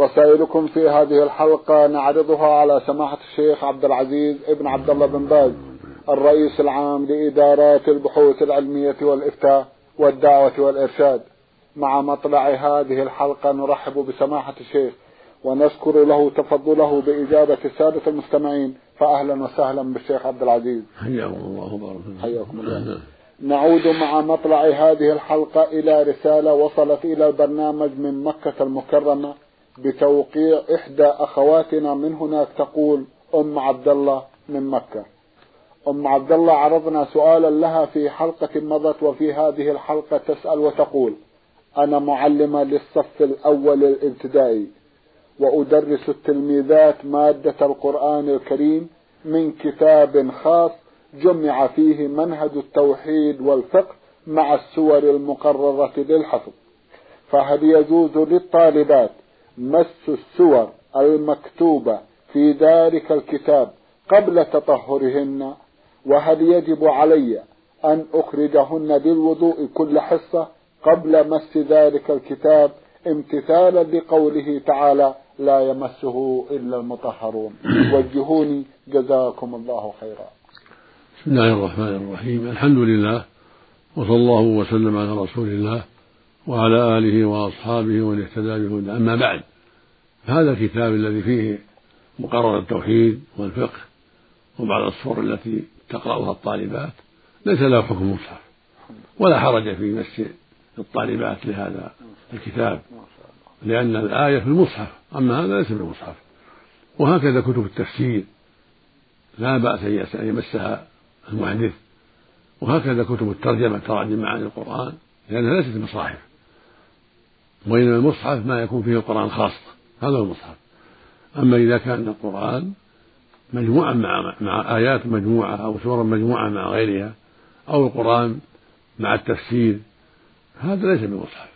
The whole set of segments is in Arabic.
رسائلكم في هذه الحلقة نعرضها على سماحة الشيخ عبد العزيز ابن عبد الله بن باز الرئيس العام لإدارات البحوث العلمية والإفتاء والدعوة والإرشاد. مع مطلع هذه الحلقة نرحب بسماحة الشيخ ونشكر له تفضله بإجابة السادة المستمعين فأهلا وسهلا بالشيخ عبد العزيز. حياكم الله وبارك حياكم الله. نعود مع مطلع هذه الحلقة إلى رسالة وصلت إلى البرنامج من مكة المكرمة. بتوقيع إحدى أخواتنا من هناك تقول أم عبد الله من مكة. أم عبد الله عرضنا سؤالا لها في حلقة مضت وفي هذه الحلقة تسأل وتقول أنا معلمة للصف الأول الابتدائي وأدرس التلميذات مادة القرآن الكريم من كتاب خاص جمع فيه منهج التوحيد والفقه مع السور المقررة للحفظ. فهل يجوز للطالبات مس السور المكتوبة في ذلك الكتاب قبل تطهرهن وهل يجب علي أن أخرجهن للوضوء كل حصة قبل مس ذلك الكتاب امتثالا لقوله تعالى لا يمسه إلا المطهرون؟ وجهوني جزاكم الله خيرا. بسم الله الرحمن الرحيم. الحمد لله وصلى الله وسلم على رسول الله وعلى آله وأصحابه ومن اهتدى بهدى أما بعد هذا الكتاب الذي فيه مقرر التوحيد والفقه وبعض الصور التي تقرأها الطالبات ليس له حكم مصحف ولا حرج في مس الطالبات لهذا الكتاب لأن الآية في المصحف أما هذا ليس بالمصحف وهكذا كتب التفسير لا بأس أن يمسها المحدث. وهكذا كتب الترجمة تراجم معاني القرآن لأنها ليست مصاحف. وإنما المصحف ما يكون فيه القرآن خاصة هذا هو المصحف. أما إذا كان القرآن مجموعا مع مع آيات مجموعة أو سورة مجموعة مع غيرها أو القرآن مع التفسير هذا ليس بمصحف.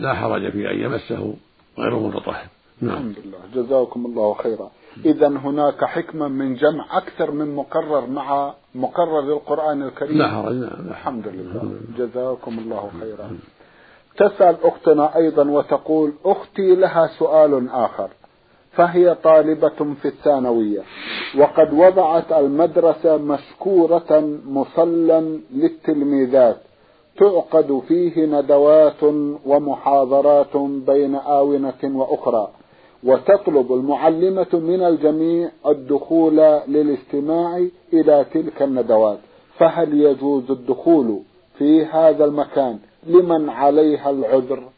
لا حرج في أن يمسه غير متطهر. نعم. الحمد لله. جزاكم الله خيرا. إذا هناك حكمة من جمع أكثر من مقرر مع مقرر للقرآن الكريم. لا حرج. نعم الحمد لله. جزاكم الله خيرا. تسأل أختنا أيضا وتقول أختي لها سؤال آخر فهي طالبة في الثانوية وقد وضعت المدرسة مشكورة مصلا للتلميذات تعقد فيه ندوات ومحاضرات بين آونة وأخرى وتطلب المعلمة من الجميع الدخول للاستماع إلى تلك الندوات فهل يجوز الدخول في هذا المكان؟ لمن عليها العذر.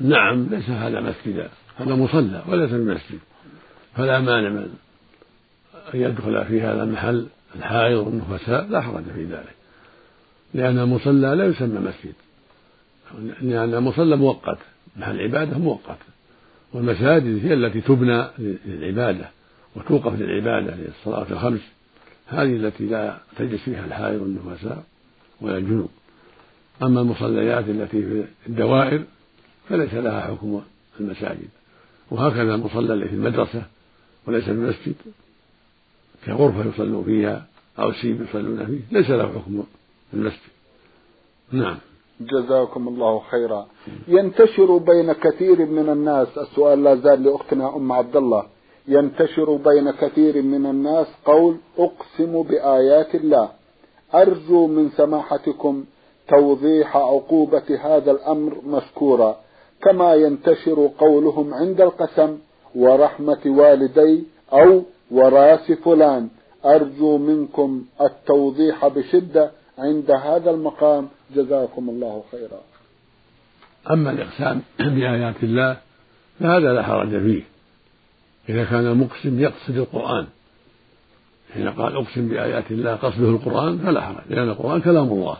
نعم ليس هذا مسجدا هذا مصلى وليس بمسجد فلا مانع من أن يدخل في هذا المحل الحائض والنفساء لا حرج في ذلك. لأن المصلى لا يسمى مسجد. لأن المصلى مؤقت محل عبادة مؤقت. والمساجد هي التي تبنى للعبادة وتوقف للعبادة للصلاة الخمس. هذه التي لا تجلس فيها الحائض والنفساء ولا الجنوب. أما المصليات التي في الدوائر فليس لها حكم المساجد. وهكذا المصلى الذي في المدرسة وليس في المسجد كغرفة يصلون فيها أو سيب يصلون فيه ليس له حكم المسجد. نعم. جزاكم الله خيرا. ينتشر بين كثير من الناس السؤال لا زال لأختنا أم عبد الله ينتشر بين كثير من الناس قول أقسم بآيات الله. أرجو من سماحتكم توضيح عقوبة هذا الأمر مشكورا كما ينتشر قولهم عند القسم ورحمة والدي أو وراث فلان. أرجو منكم التوضيح بشدة عند هذا المقام. جزاكم الله خيرا. أما الإقسام بآيات الله فهذا لا حرج فيه. إذا كان المقسم يقصد القرآن حين قال أقسم بآيات الله قصده القرآن فلا حرج لأن القرآن كلام الله.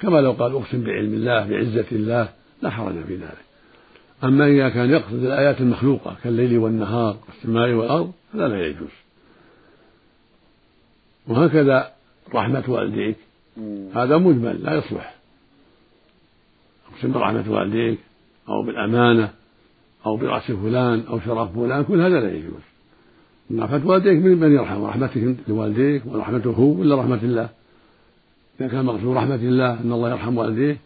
كما لو قال أقسم بعلم الله بعزة الله لا حرج في ذلك. أما إذا كان يقصد الآيات المخلوقة كالليل والنهار والسماء والأرض فلا لا يجوز. وهكذا رحمة والديك. هذا مجمل لا يصلح. أقسم برحمة والديك أو بالأمانة أو برأس فلان أو شرف فلان كل هذا لا يجوز. رحمة والديك من يرحم. رحمتك لوالديك ورحمته هو ولا رحمة الله. إذا كان مقصود رحمة الله أن الله يرحم والديه.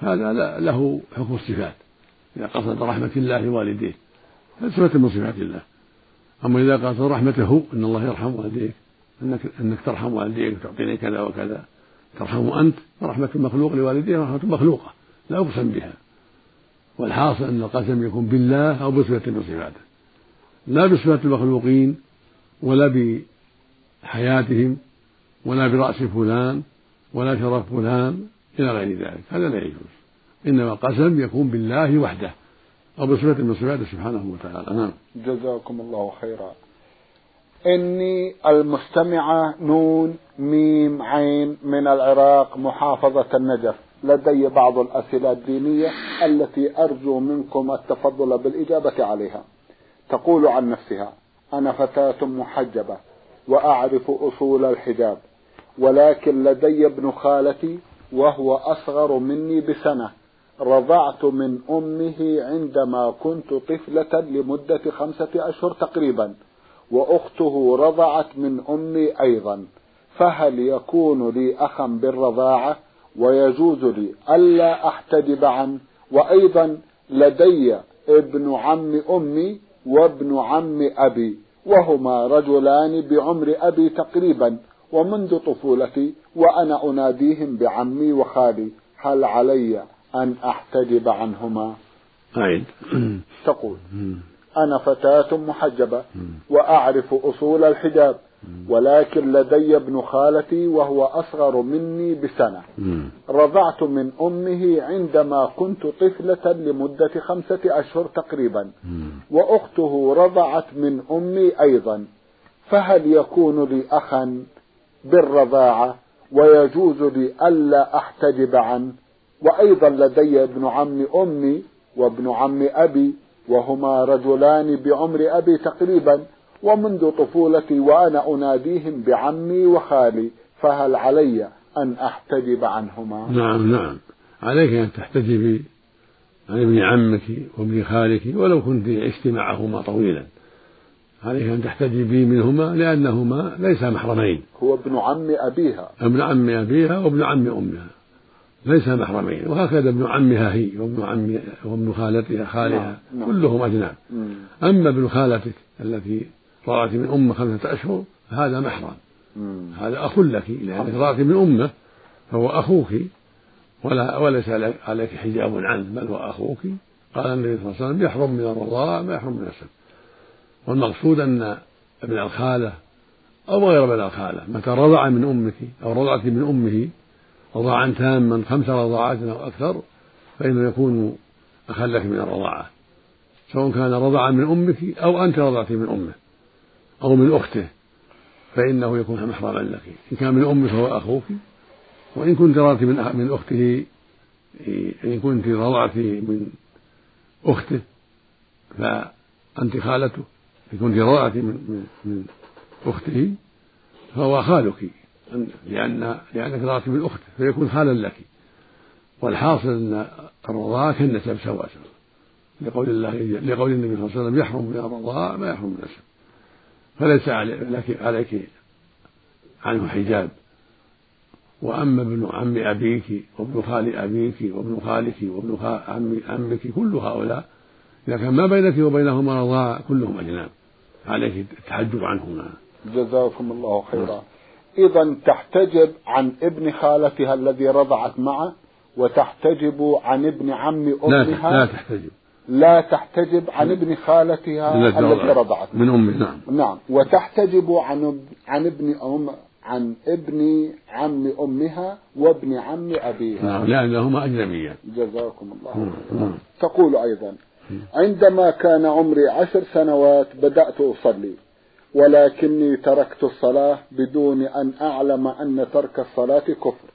هذا له حكم الصفات. إذا قصد رحمة الله لوالديه هذا صفة من صفات الله. أما إذا قصد رحمته أن الله يرحم والديك. أنك أنك ترحم والديك وتعطيني كذا وكذا. ترحم أنت فرحمة المخلوق لوالديه رحمة مخلوقة. لا يقسم بها. والحاصل أن القسم يكون بالله أو بصفة من صفاته. لا بصفة المخلوقين ولا بحياتهم ولا برأس فلان ولا شرف فلان إلى غير ذلك. هذا لا يجوز. إنما القسم يكون بالله وحده أو بصفة من صفاته سبحانه وتعالى. نعم. جزاكم الله خيرا. إني المستمعة نون ميم عين من العراق محافظة النجف. لدي بعض الأسئلة الدينية التي أرجو منكم التفضل بالإجابة عليها. تقول عن نفسها أنا فتاة محجبة وأعرف أصول الحجاب. ولكن لدي ابن خالتي وهو أصغر مني بسنة. رضعت من أمه عندما كنت طفلة لمدة خمسة أشهر تقريبا وأخته رضعت من أمي أيضا. فهل يكون لي أخا بالرضاعة؟ ويجوز لي ألا أحتجب عنه وأيضا لدي ابن عم أمي وابن عم أبي وهما رجلان بعمر أبي تقريبا. ومنذ طفولتي وأنا أناديهم بعمي وخالي هل علي أن أحتجب عنهما؟ أعد تقول أنا فتاة محجبة وأعرف أصول الحجاب ولكن لدي ابن خالتي وهو أصغر مني بسنة. رضعت من أمه عندما كنت طفلة لمدة خمسة أشهر تقريبا. وأخته رضعت من أمي أيضا. فهل يكون لي أخا؟ بالرضاعة ويجوز لي ألا أحتجب عنه. وأيضا لدي ابن عم أمي وابن عم أبي وهما رجلان بعمر أبي تقريبا. ومنذ طفولتي وأنا أناديهم بعمي وخالي فهل علي أن أحتجب عنهما؟ نعم نعم. عليك أن تحتجبي عن ابن عمك وابن خالك ولو كنت عشت معهما طويلا. عليك أن تحتجبي منهما لأنهما ليسا محرمين. هو ابن عم أبيها. ابن عم أبيها وابن عم أمها. ليس محرمين. وهكذا ابن عمها هي وابن عم وابن خالتها خالها. نعم. نعم. كلهم أجناب. أما ابن خالتك التي رأت من أمه خمسة أشهر فهذا محرم. هذا أخ لك لأنك رأت من أمه فهو أخوك. ولا وليس عليك حجاب عنه بل هو أخوك. قال النبي صلى الله عليه وسلم يحرم من الرضاعة ما يحرم من النسب والمقصود أن ابن الخالة أو غير ابن الخالة متى رضع من أمك أو رضعت من أمه رضاعا تاما خمس رضاعات أو أكثر فإنه يكون أخا لك من الرضاعة سواء كان رضعا من أمك أو أنت رضعت من أمه أو من أخته فإنه يكون محرما لك. إن كان من أمك فهو أخوك وإن كنت رضعت من من أخته إن كنت رضعت من أخته فأنت خالته. كنت رضعت من, من, أخته فهو خالك لأن لأنك رضعت من أخته فيكون خالا لك. والحاصل أن الرضاعة كالنسب سواء لقول الله لقول النبي صلى الله عليه وسلم يحرم من الرضاعة ما يحرم من النسب. فليس عليك, عليك عنه حجاب. وأما ابن عم أبيك وابن خال أبيك وابن خالك وابن عم عمك كل هؤلاء إذا كان ما بينك وبينهما رضاعة كلهم أجناب. عليك التحجب عنهما. جزاكم الله خيرا. إذا تحتجب عن ابن خالتها الذي رضعت معه وتحتجب عن ابن عم أمها. لا, لا تحتجب. لا تحتجب عن ابن خالتها التي رضعت من أمه نعم. نعم. وتحتجب عن عن ابن أم عن ابن عم أمها وابن عم أبيها. نعم لأنهما أجنبيان جزاكم الله نعم. نعم. تقول أيضا عندما كان عمري عشر سنوات بدأت أصلي ولكني تركت الصلاة بدون أن أعلم أن ترك الصلاة كفر.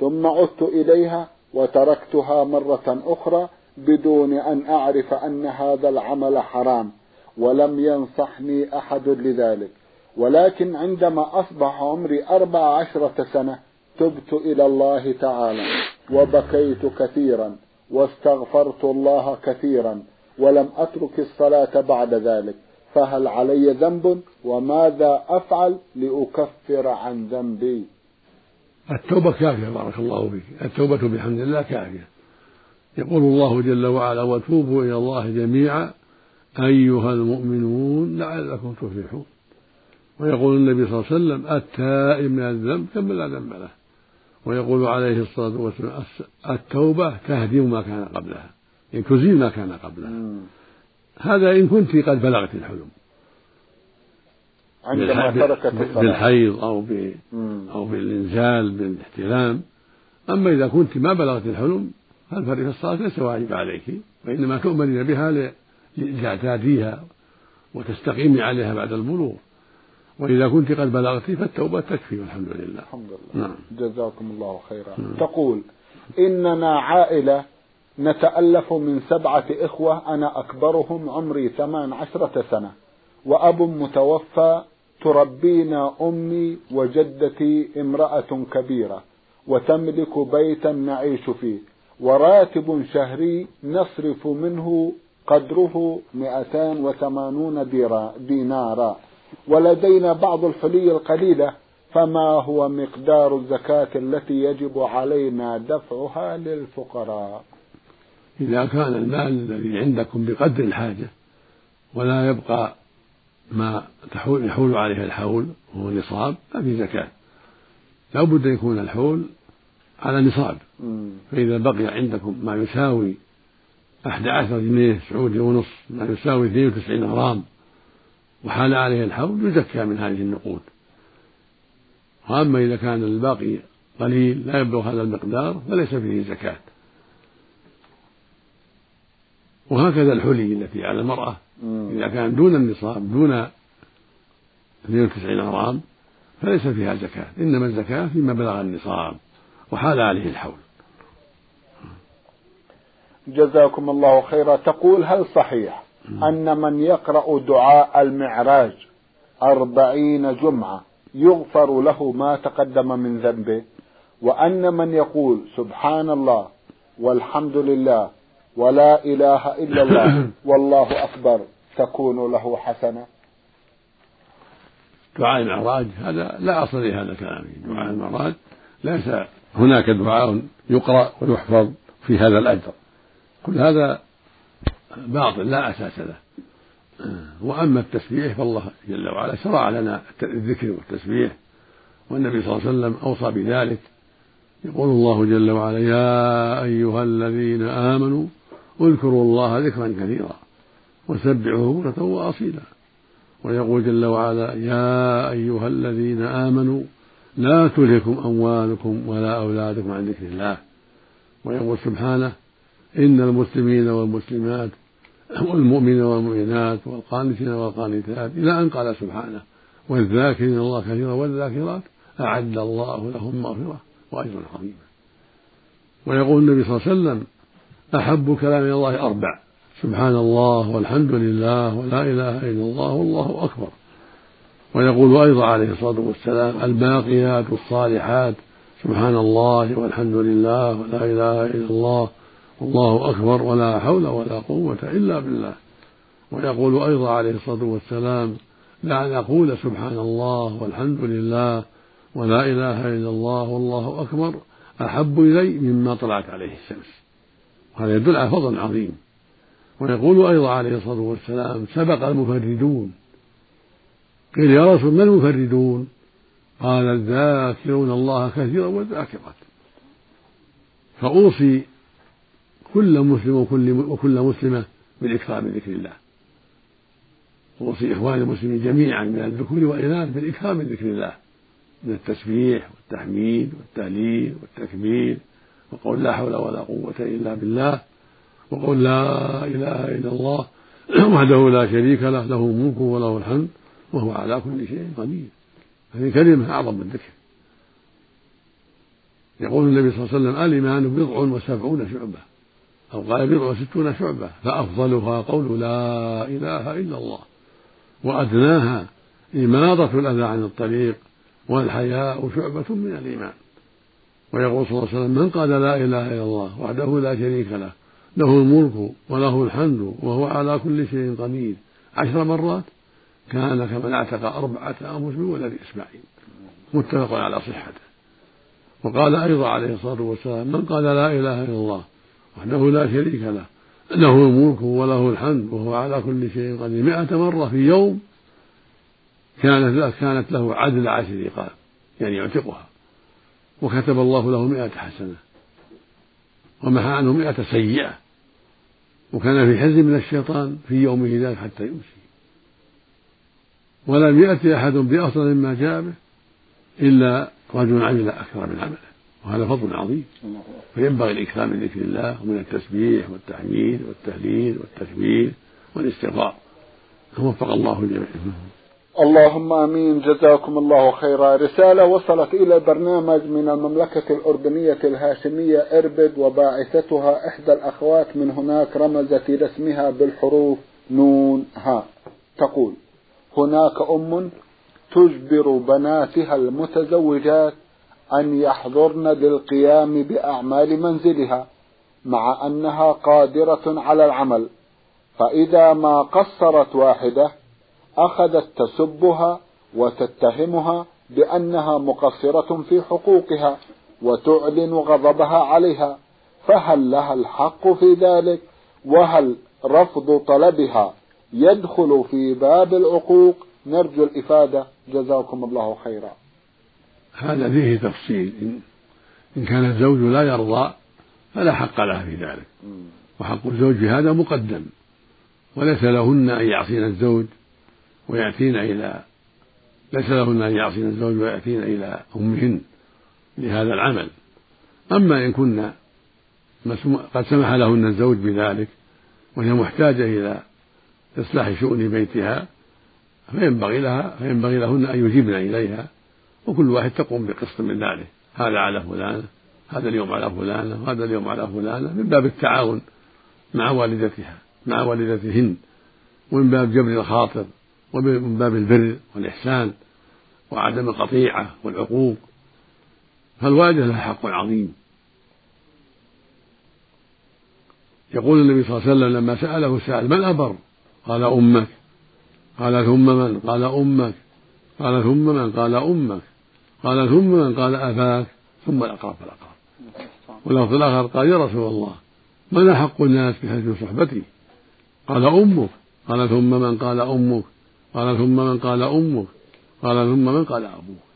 ثم عدت إليها وتركتها مرة أخرى بدون أن أعرف أن هذا العمل حرام ولم ينصحني أحد لذلك. ولكن عندما أصبح عمري أربع عشرة سنة تبت إلى الله تعالى وبكيت كثيرا. واستغفرت الله كثيرا ولم أترك الصلاة بعد ذلك فهل علي ذنب؟ وماذا أفعل لأكفر عن ذنبي؟ التوبة كافية بارك الله فيك. التوبة بحمد الله كافية. يقول الله جل وعلا وتوبوا إلى الله جميعا أيها المؤمنون لعلكم تفلحون. ويقول النبي صلى الله عليه وسلم التائب من الذنب كما لا ذنب له. ويقول عليه الصلاة والسلام التوبة تهدم ما كان قبلها يعني تزيل ما كان قبلها. هذا إن كنت قد بلغت الحلم. عندما تركت الصلاة. بالحيض أو ب أو بالإنزال بالاحتلام. أما إذا كنت ما بلغت الحلم فالفرق الصلاة ليس واجب عليك وإنما تؤمنين بها لتعتاديها وتستقيمي عليها بعد البلوغ. وإذا كنت قد بلغت فالتوبة تكفي والحمد لله الحمد لله نعم. جزاكم الله خيرا نعم. تقول إننا عائلة نتألف من سبعة إخوة أنا أكبرهم عمري ثمان عشرة سنة وأب متوفى تربينا أمي وجدتي امرأة كبيرة وتملك بيتا نعيش فيه وراتب شهري نصرف منه قدره مئتان وثمانون دينارا ولدينا بعض الحلي القليلة فما هو مقدار الزكاة التي يجب علينا دفعها للفقراء؟ إذا كان المال الذي عندكم بقدر الحاجة ولا يبقى ما يحول عليه الحول وهو نصاب ففي زكاة. لا بد أن يكون الحول على نصاب. فإذا بقي عندكم ما يساوي أحد عشر جنيه سعودي ونصف ما يساوي 92 غرام وحال عليه الحول يزكى من هذه النقود. وأما إذا كان الباقي قليل لا يبلغ هذا المقدار فليس فيه زكاة. وهكذا الحلي التي على المرأة. إذا كان دون النصاب دون 92 غرام فليس فيها زكاة. إنما الزكاة فيما بلغ النصاب. وحال عليه الحول. جزاكم الله خيرا. تقول هل صحيح أن من يقرأ دعاء المعراج أربعين جمعة يغفر له ما تقدم من ذنبه وأن من يقول سبحان الله والحمد لله ولا إله إلا الله والله أكبر تكون له حسنة. دعاء المعراج هذا لا أصل لهذا الكلام. دعاء المعراج ليس هناك دعاء يقرأ ويحفظ في هذا الأجر. كل هذا باطل لا أساس له. وأما التسبيح فالله جل وعلا شرع لنا الذكر والتسبيح والنبي صلى الله عليه وسلم أوصى بذلك. يقول الله جل وعلا يا أيها الذين آمنوا اذكروا الله ذكرا كثيرا وسبحوه بكرة وأصيلا. ويقول جل وعلا يا أيها الذين آمنوا لا تلهكم أموالكم ولا أولادكم عن ذكر الله. ويقول سبحانه إن المسلمين والمسلمات والمؤمنين والمؤمنات والقانتين والقانتات إلى أن قال سبحانه والذاكرين الله كثيرا والذاكرات أعد الله لهم مغفرة وأجرا عظيما. ويقول النبي صلى الله عليه وسلم أحب كلام إلى الله أربع سبحان الله والحمد لله ولا إله إلا الله والله أكبر. ويقول أيضا عليه الصلاة والسلام الباقيات الصالحات سبحان الله والحمد لله ولا إله إلا الله والله أكبر ولا حول ولا قوة إلا بالله. ويقول أيضا عليه الصلاة والسلام لأن أقول سبحان الله والحمد لله ولا إله إلا الله والله أكبر أحب إلي مما طلعت عليه الشمس. وهذا يدل على فضل عظيم. ويقول أيضا عليه الصلاة والسلام سبق المفردون. قيل يا رسول ما المفردون؟ قال الذاكرون الله كثيرا والذاكرات. فأوصي كل مسلم وكل وكل مسلمة بالإكثار من ذكر الله. أوصي إخواني المسلمين جميعا من الذكور والإناث بالإكثار من ذكر الله. من التسبيح والتحميد والتهليل والتكبير وقول لا حول ولا قوة إلا بالله وقول لا إله إلا الله وحده لا شريك له له الملك وله الحمد وهو على كل شيء قدير. هذه كلمة أعظم من الذكر. يقول النبي صلى الله عليه وسلم الإيمان بضع وسبعون شعبة. أو قال بضع وستون شعبة فأفضلها قول لا إله إلا الله. وأدناها إماضة الأذى عن الطريق والحياء شعبة من الإيمان. ويقول صلى الله عليه وسلم من قال لا إله إلا الله وحده لا شريك له له الملك وله الحمد وهو على كل شيء قدير. عشر مرات كان كمن اعتق أربعة أنفس من ولد إسماعيل. متفق على صحته. وقال أيضا عليه الصلاة والسلام من قال لا إله إلا الله وحده لا شريك له. له الملك وله الحمد وهو على كل شيء قدير. مئة مرة في يوم كانت له كانت له عدل عشر رقاب يعني يعتقها. وكتب الله له مئة حسنة ومحى عنه مئة سيئة. وكان في حزب من الشيطان في يومه ذلك حتى يمسي. ولم يأتي أحد بأفضل مما جاء به إلا رجل عمل أكثر من عمله وهذا فضل عظيم. فينبغي الإكثار من ذكر الله ومن التسبيح والتحميد والتهليل والتكبير والاستغفار. وفق الله الجميع اللهم آمين. جزاكم الله خيرا. رسالة وصلت إلى البرنامج من المملكة الأردنية الهاشمية إربد وباعثتها إحدى الأخوات من هناك رمزت إلى اسمها بالحروف نون ها تقول هناك أم تجبر بناتها المتزوجات أن يحضرن للقيام بأعمال منزلها مع أنها قادرة على العمل. فإذا ما قصرت واحدة أخذت تسبها وتتهمها بأنها مقصرة في حقوقها وتعلن غضبها عليها. فهل لها الحق في ذلك؟ وهل رفض طلبها يدخل في باب العقوق؟ نرجو الإفادة. جزاكم الله خيرا. هذا فيه تفصيل. إن كان الزوج لا يرضى فلا حق لها في ذلك. وحق الزوج في هذا مقدم. وليس لهن أن يعصين الزوج ويأتين إلى ليس لهن أن يعصين الزوج ويأتين إلى أمهن لهذا العمل. أما إن كن قد سمح لهن الزوج بذلك وهي محتاجة إلى إصلاح شؤون بيتها فينبغي لها فينبغي لهن أن يجيبن إليها وكل واحد تقوم بقسط من ذلك هذا على فلانة هذا اليوم على فلانة وهذا اليوم على فلانة من باب التعاون مع والدتها مع والدتهن ومن باب جبر الخاطر ومن باب البر والإحسان وعدم القطيعة والعقوق. فالوالدة لها حق عظيم. يقول النبي صلى الله عليه وسلم لما سأله سائل من أبر؟ قال أمك. قال ثم من؟ قال أمك. قال ثم من؟ قال أمك. قال ثم من قال أفاك ثم الأقرب فالأقرب واللفظ الآخر قال يا رسول الله من أحق الناس بحسن صحبتي؟ قال أمك. قال ثم من قال أمك. قال ثم من قال أمك. قال ثم من قال أبوك.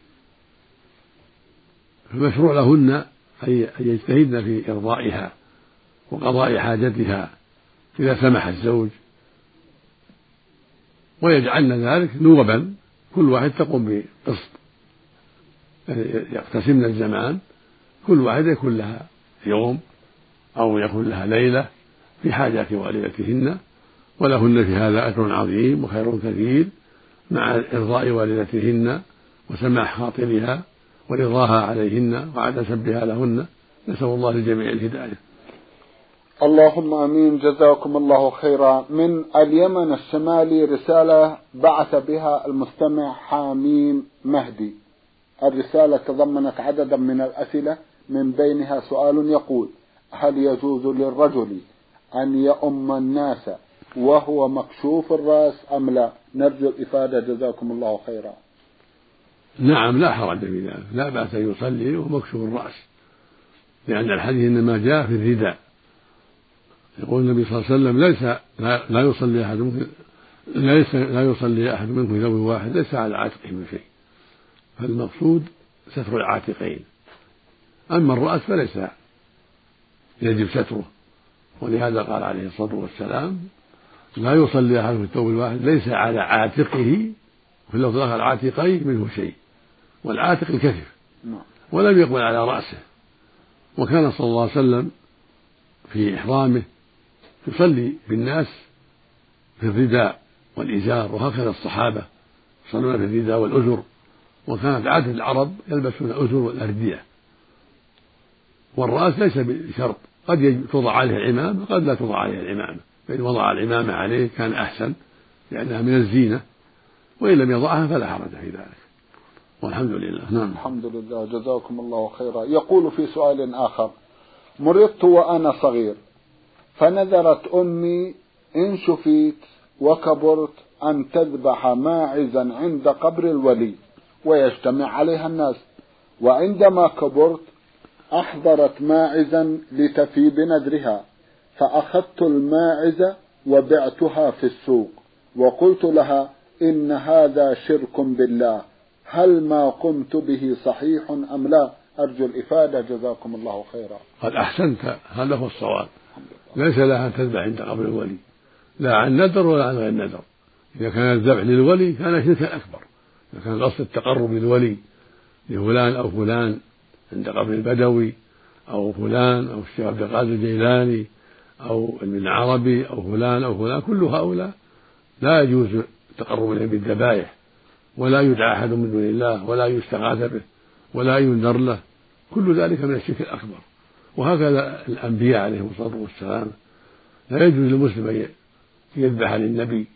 فمشروع لهن أن يجتهدن في إرضائها وقضاء حاجتها إذا سمح الزوج. ويجعلن ذلك نوبا. كل واحد تقوم بقسط. يقتسمن الزمان كل واحد يكون لها يوم أو يكون لها ليلة في حاجات والدتهن ولهن في هذا أجر عظيم وخير كثير مع إرضاء والدتهن وسماح خاطرها ورضاها عليهن وعدم سبها لهن. نسأل الله للجميع الهداية. اللهم آمين. جزاكم الله خيرا. من اليمن الشمالي رسالة بعث بها المستمع حاميم مهدي. الرساله تضمنت عددا من الأسئلة من بينها سؤال يقول هل يجوز للرجل أن يؤم الناس وهو مكشوف الرأس أم لا؟ نرجو الإفادة جزاكم الله خيرا. نعم لا حرج في ذلك. لا بأس أن يصلي وهو مكشوف الرأس لأن الحديث إنما جاء في الرداء. يقول النبي صلى الله عليه وسلم ليس لا, لا يصلي أحد منكم ليس لا يصلي أحد منكم ثوب واحد ليس على عاتقه من شيء. فالمقصود ستر العاتقين. أما الرأس فليس يجب ستره. ولهذا قال عليه الصلاة والسلام لا يصلي أحد في الثوب الواحد ليس على عاتقه في اللفظ الآخر العاتقين منه شيء. والعاتق الكتف. نعم. ولم يقبل على رأسه. وكان صلى الله عليه وسلم في إحرامه يصلي بالناس في الرداء والإزار وهكذا الصحابة يصلون في الرداء والأزر. وكانت عادة العرب يلبسون الأزر والأردية والرأس ليس بشرط. قد توضع عليه العمامة قد لا توضع عليه العمامة. فإن وضع العمامة عليه كان أحسن لأنها من الزينة. وإن لم يضعها فلا حرج في ذلك. والحمد لله. نعم. الحمد لله. جزاكم الله خيرا. يقول في سؤال آخر مرضت وأنا صغير فنذرت أمي إن شفيت وكبرت أن تذبح ماعزا عند قبر الولي ويجتمع عليها الناس. وعندما كبرت أحضرت ماعزا لتفي بنذرها فأخذت الماعز وبعتها في السوق وقلت لها إن هذا شرك بالله. هل ما قمت به صحيح أم لا؟ أرجو الإفادة. جزاكم الله خيرا. قد أحسنت. هذا هو الصواب. ليس لها أن تذبح عند قبر الولي. لا عن ندر ولا عن غير ندر إذا كان الذبح للولي كان شركا أكبر. إذا كان قصد التقرب للولي لفلان أو فلان عند قبر البدوي أو فلان أو الشيخ عبد القادر الجيلاني أو ابن عربي أو فلان أو فلان. كل هؤلاء لا يجوز التقرب إليهم بالذبائح ولا يدعى أحد من دون الله ولا يستغاث به ولا ينذر له. كل ذلك من الشرك الأكبر. وهكذا الأنبياء عليهم الصلاة والسلام. لا يجوز للمسلم أن يذبح للنبي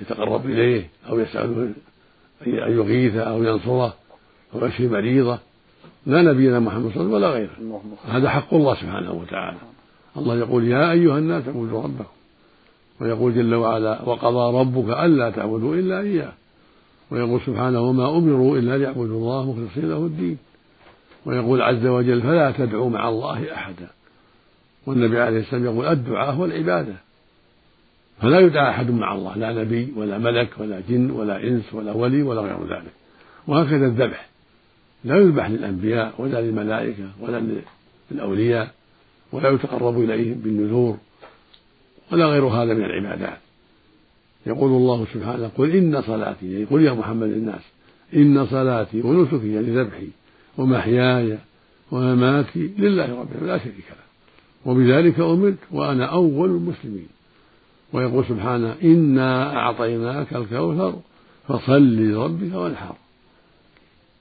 يتقرب إليه أو يسأله أن يغيثه أو ينصره أو يشفي مريضه لا نبينا محمد صلى الله عليه وسلم ولا غيره. هذا حق الله سبحانه وتعالى. الله يقول يا أيها الناس اعبدوا ربكم. ويقول جل وعلا وقضى ربك ألا تعبدوا إلا إياه. ويقول سبحانه وما أمروا إلا ليعبدوا الله مخلصين له الدين. ويقول عز وجل فلا تدعوا مع الله أحدا. والنبي عليه السلام يقول الدعاء هو العبادة. فلا يدعى أحد مع الله لا نبي ولا ملك ولا جن ولا إنس ولا ولي ولا غير ذلك. وهكذا الذبح. لا يذبح للأنبياء ولا للملائكة ولا للأولياء ولا يتقرب إليهم بالنذور ولا غير هذا من العبادات. يقول الله سبحانه قل إن صلاتي يعني قل يا محمد الناس إن صلاتي ونسكي يعني ذبحي ومحياي ومماتي لله رب لا شريك له. وبذلك أمرت وأنا أول المسلمين. ويقول سبحانه إنا أعطيناك الكوثر فصل لربك وانحر.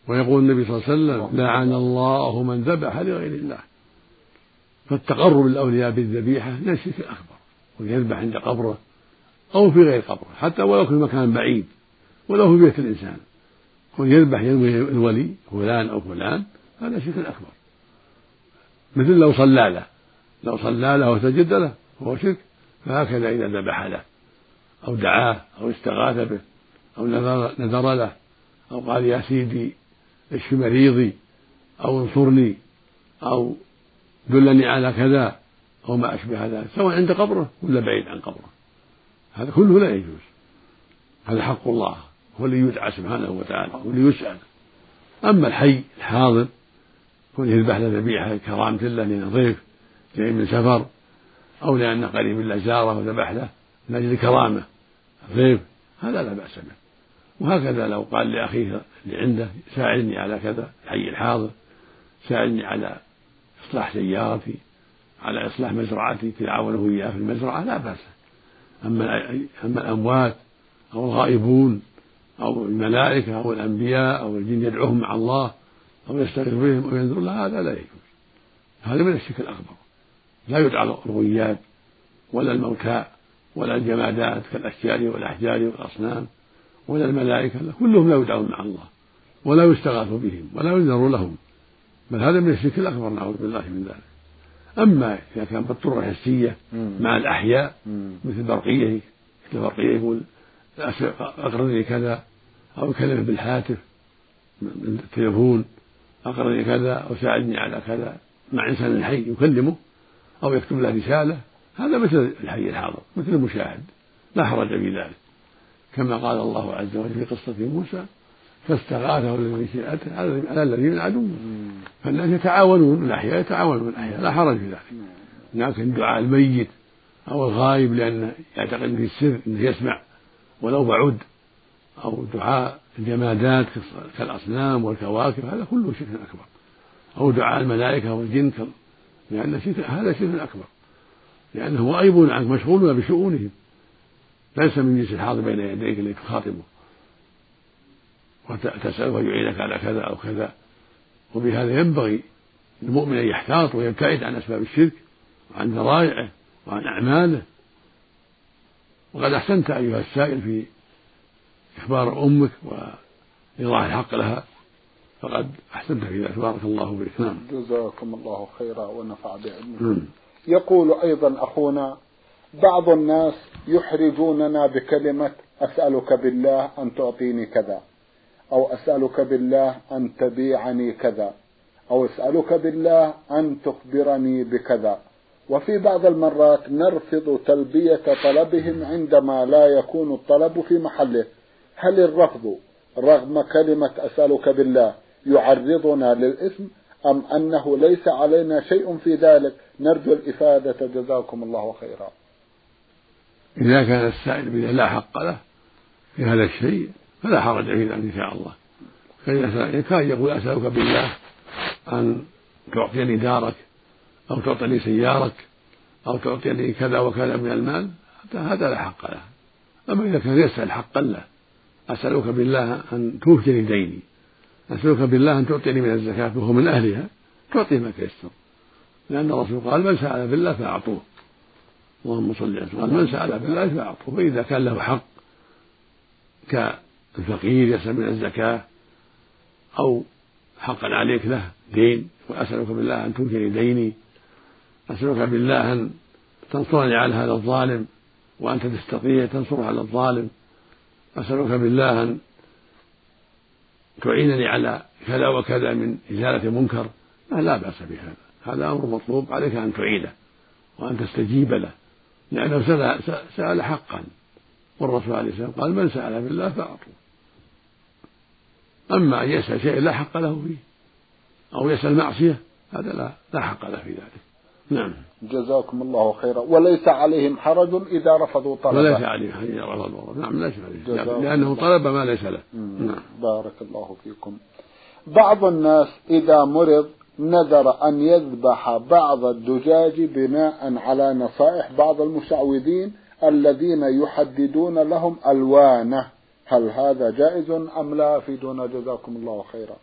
ويقول النبي صلى الله عليه وسلم لعن الله من ذبح لغير الله. فالتقرب للأولياء بالذبيحة من الشرك الأكبر ويذبح عند قبره أو في غير قبره حتى ولو في مكان بعيد ولو في بيت الإنسان. كون يذبح ينوي الولي فلان أو فلان هذا شرك أكبر مثل لو صلى له لو صلى له وسجد له فهو شرك. فهكذا إذا ذبح له أو دعاه أو استغاث به أو نذر, له أو قال يا سيدي اشف مريضي أو انصرني أو دلني على كذا أو ما أشبه ذلك سواء عند قبره ولا بعيد عن قبره. هذا كله لا يجوز. هذا حق الله هو اللي يدعى سبحانه وتعالى هو اللي يسأل. أما الحي الحاضر يكون يذبح له ذبيحة كرامة له لأنه ضيف جاي من سفر أو لأنه قريب له زاره وذبح له من أجل كرامة. ضيف هذا لا بأس به. وهكذا لو قال لأخيه اللي عنده ساعدني على كذا الحي الحاضر ساعدني على إصلاح سيارتي على إصلاح مزرعتي تعاونه إياه في المزرعة لا بأس أما أما الأموات أو الغائبون أو الملائكة أو الأنبياء أو الجن يدعوهم مع الله أو يستغيث بهم أو ينذر الله هذا لا يجوز. هذا من الشرك الأكبر. لا يدعى الغويات ولا الموتى ولا الجمادات كالأشجار والأحجار والأصنام ولا الملائكة كلهم لا يدعون مع الله ولا يستغاث بهم ولا ينذر لهم. بل هذا من الشرك الأكبر نعوذ بالله من ذلك. أما إذا كان بالطرق الحسية مع الأحياء مثل برقية مثل برقية يقول أقرني كذا أو يكلمه بالهاتف من التليفون أقرني كذا أو ساعدني على كذا مع إنسان حي يكلمه. أو يكتب له رسالة هذا مثل الحي الحاضر مثل المشاهد لا حرج في ذلك. كما قال الله عز وجل في قصة موسى فاستغاثه الذي شيعته على الذي من عدو. فالناس يتعاونون الأحياء يتعاونون الأحياء لا حرج في ذلك. لكن دعاء الميت أو الغائب لأنه يعتقد في السر أنه يسمع ولو بعد أو دعاء الجمادات كالأصنام والكواكب هذا كله شرك أكبر. أو دعاء الملائكة والجن لأن شرك هذا شرك أكبر لأنه غائب عنك مشغول بشؤونهم. ليس من جنس الحاضر بين يديك الذي تخاطبه وتسأله أن يعينك على كذا أو كذا. وبهذا ينبغي للمؤمن أن يحتاط ويبتعد عن أسباب الشرك وعن ذرائعه وعن أعماله. وقد أحسنت أيها السائل في إخبار أمك وإيضاح الحق لها. فقد أحسنت في ذلك. بارك الله بك نعم. جزاكم الله خيرا ونفع بعلمكم يقول أيضا أخونا بعض الناس يحرجوننا بكلمة أسألك بالله أن تعطيني كذا أو أسألك بالله أن تبيعني كذا أو أسألك بالله أن تخبرني بكذا. وفي بعض المرات نرفض تلبية طلبهم عندما لا يكون الطلب في محله. هل الرفض رغم كلمة أسألك بالله يعرضنا للإثم أم أنه ليس علينا شيء في ذلك؟ نرجو الإفادة. جزاكم الله خيرا. إذا كان السائل بذلك لا حق له في هذا الشيء فلا حرج في ذلك إن شاء الله. فإذا كان يقول أسألك بالله أن تعطيني دارك أو تعطيني سيارك أو تعطيني كذا وكذا من المال هذا لا حق له. أما إذا كان يسأل حقا له أسألك بالله أن توفيني ديني. أسألك بالله أن تعطيني من الزكاة وهو من أهلها تعطيه ما تيسر. لأن الرسول قال من سأل بالله فأعطوه. اللهم صل على قال من سأل بالله فأعطوه. فإذا كان له حق كالفقير يسأل من الزكاة أو حقا عليك له دين. وأسألك بالله أن توفيني ديني. أسألك بالله أن تنصرني على هذا الظالم وأنت تستطيع تنصره على الظالم. أسألك بالله أن تعينني على كذا وكذا من إزالة منكر لا بأس بهذا. هذا أمر مطلوب عليك أن تعيده وأن تستجيب له لأنه سأل, سأل حقا. والرسول عليه السلام قال من سأل بالله فأعطوه. أما أن يسأل شيء لا حق له فيه أو يسأل معصية هذا لا لا حق له في ذلك. نعم. جزاكم الله خيرا. وليس عليهم حرج إذا رفضوا طلبه. وليس عليهم حرج إذا رفضوا نعم ليس عليهم. لأنه طلب ما ليس له. نعم. بارك الله فيكم. بعض الناس إذا مرض نذر أن يذبح بعض الدجاج بناء على نصائح بعض المشعوذين الذين يحددون لهم ألوانه. هل هذا جائز أم لا؟ أفيدونا جزاكم الله خيرا.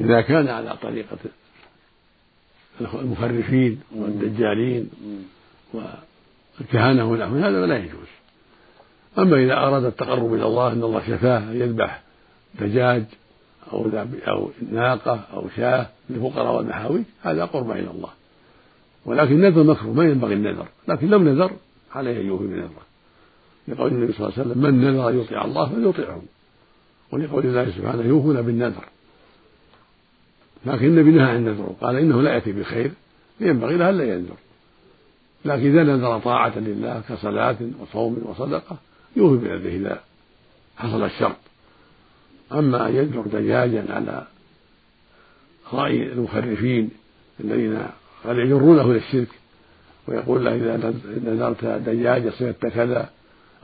إذا كان على طريقة المخرفين والدجالين والكهنة ونحو هذا لا يجوز. أما إذا أراد التقرب إلى الله أن الله شفاه يذبح دجاج أو أو ناقة أو شاة للفقراء والمحاويج هذا قرب إلى الله. ولكن النذر مكروه ما ينبغي النذر. لكن لو نذر عليه أن يوفي بنذره لقول النبي صلى الله عليه وسلم من نذر يطيع الله فليطيعه. ولقول الله سبحانه يوفون بالنذر. لكن النبي نهى عن النذر قال إنه لا يأتي بخير ينبغي له ألا ينذر. لكن إذا نذر طاعة لله كصلاة وصوم وصدقة يوفي بنذره إذا حصل الشرط أما أن ينذر دجاجا على رأي المخرفين الذين قد يجرونه إلى الشرك ويقول له إذا نذرت دجاجة صفة كذا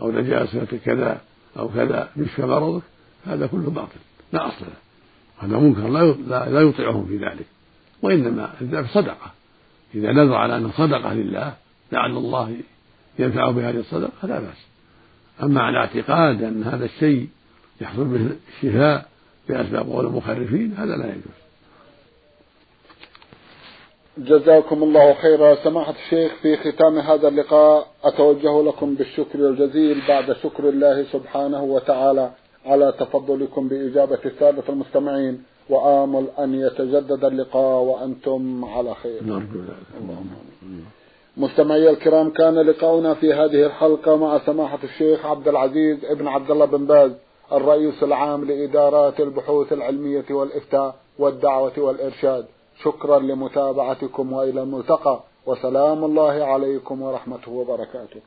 أو دجاجة صفة كذا أو كذا يشفى مرضك هذا كله باطل لا أصل له. هذا منكر لا لا يطيعهم في ذلك وإنما الذبح صدقة. إذا نذر على أنه صدقة لله لعل الله ينفعه بهذه الصدقة لا بأس. أما على اعتقاد أن هذا الشيء يحصل به الشفاء بأسباب قول المخرفين هذا لا يجوز. جزاكم الله خيرا. سماحة الشيخ في ختام هذا اللقاء أتوجه لكم بالشكر الجزيل بعد شكر الله سبحانه وتعالى. على تفضلكم بإجابة السادة المستمعين وآمل أن يتجدد اللقاء وأنتم على خير. نرجو اللهم مستمعي الكرام كان لقاؤنا في هذه الحلقة مع سماحة الشيخ عبد العزيز ابن عبد الله بن باز الرئيس العام لإدارات البحوث العلمية والإفتاء والدعوة والإرشاد. شكرا لمتابعتكم وإلى الملتقى وسلام الله عليكم ورحمته وبركاته.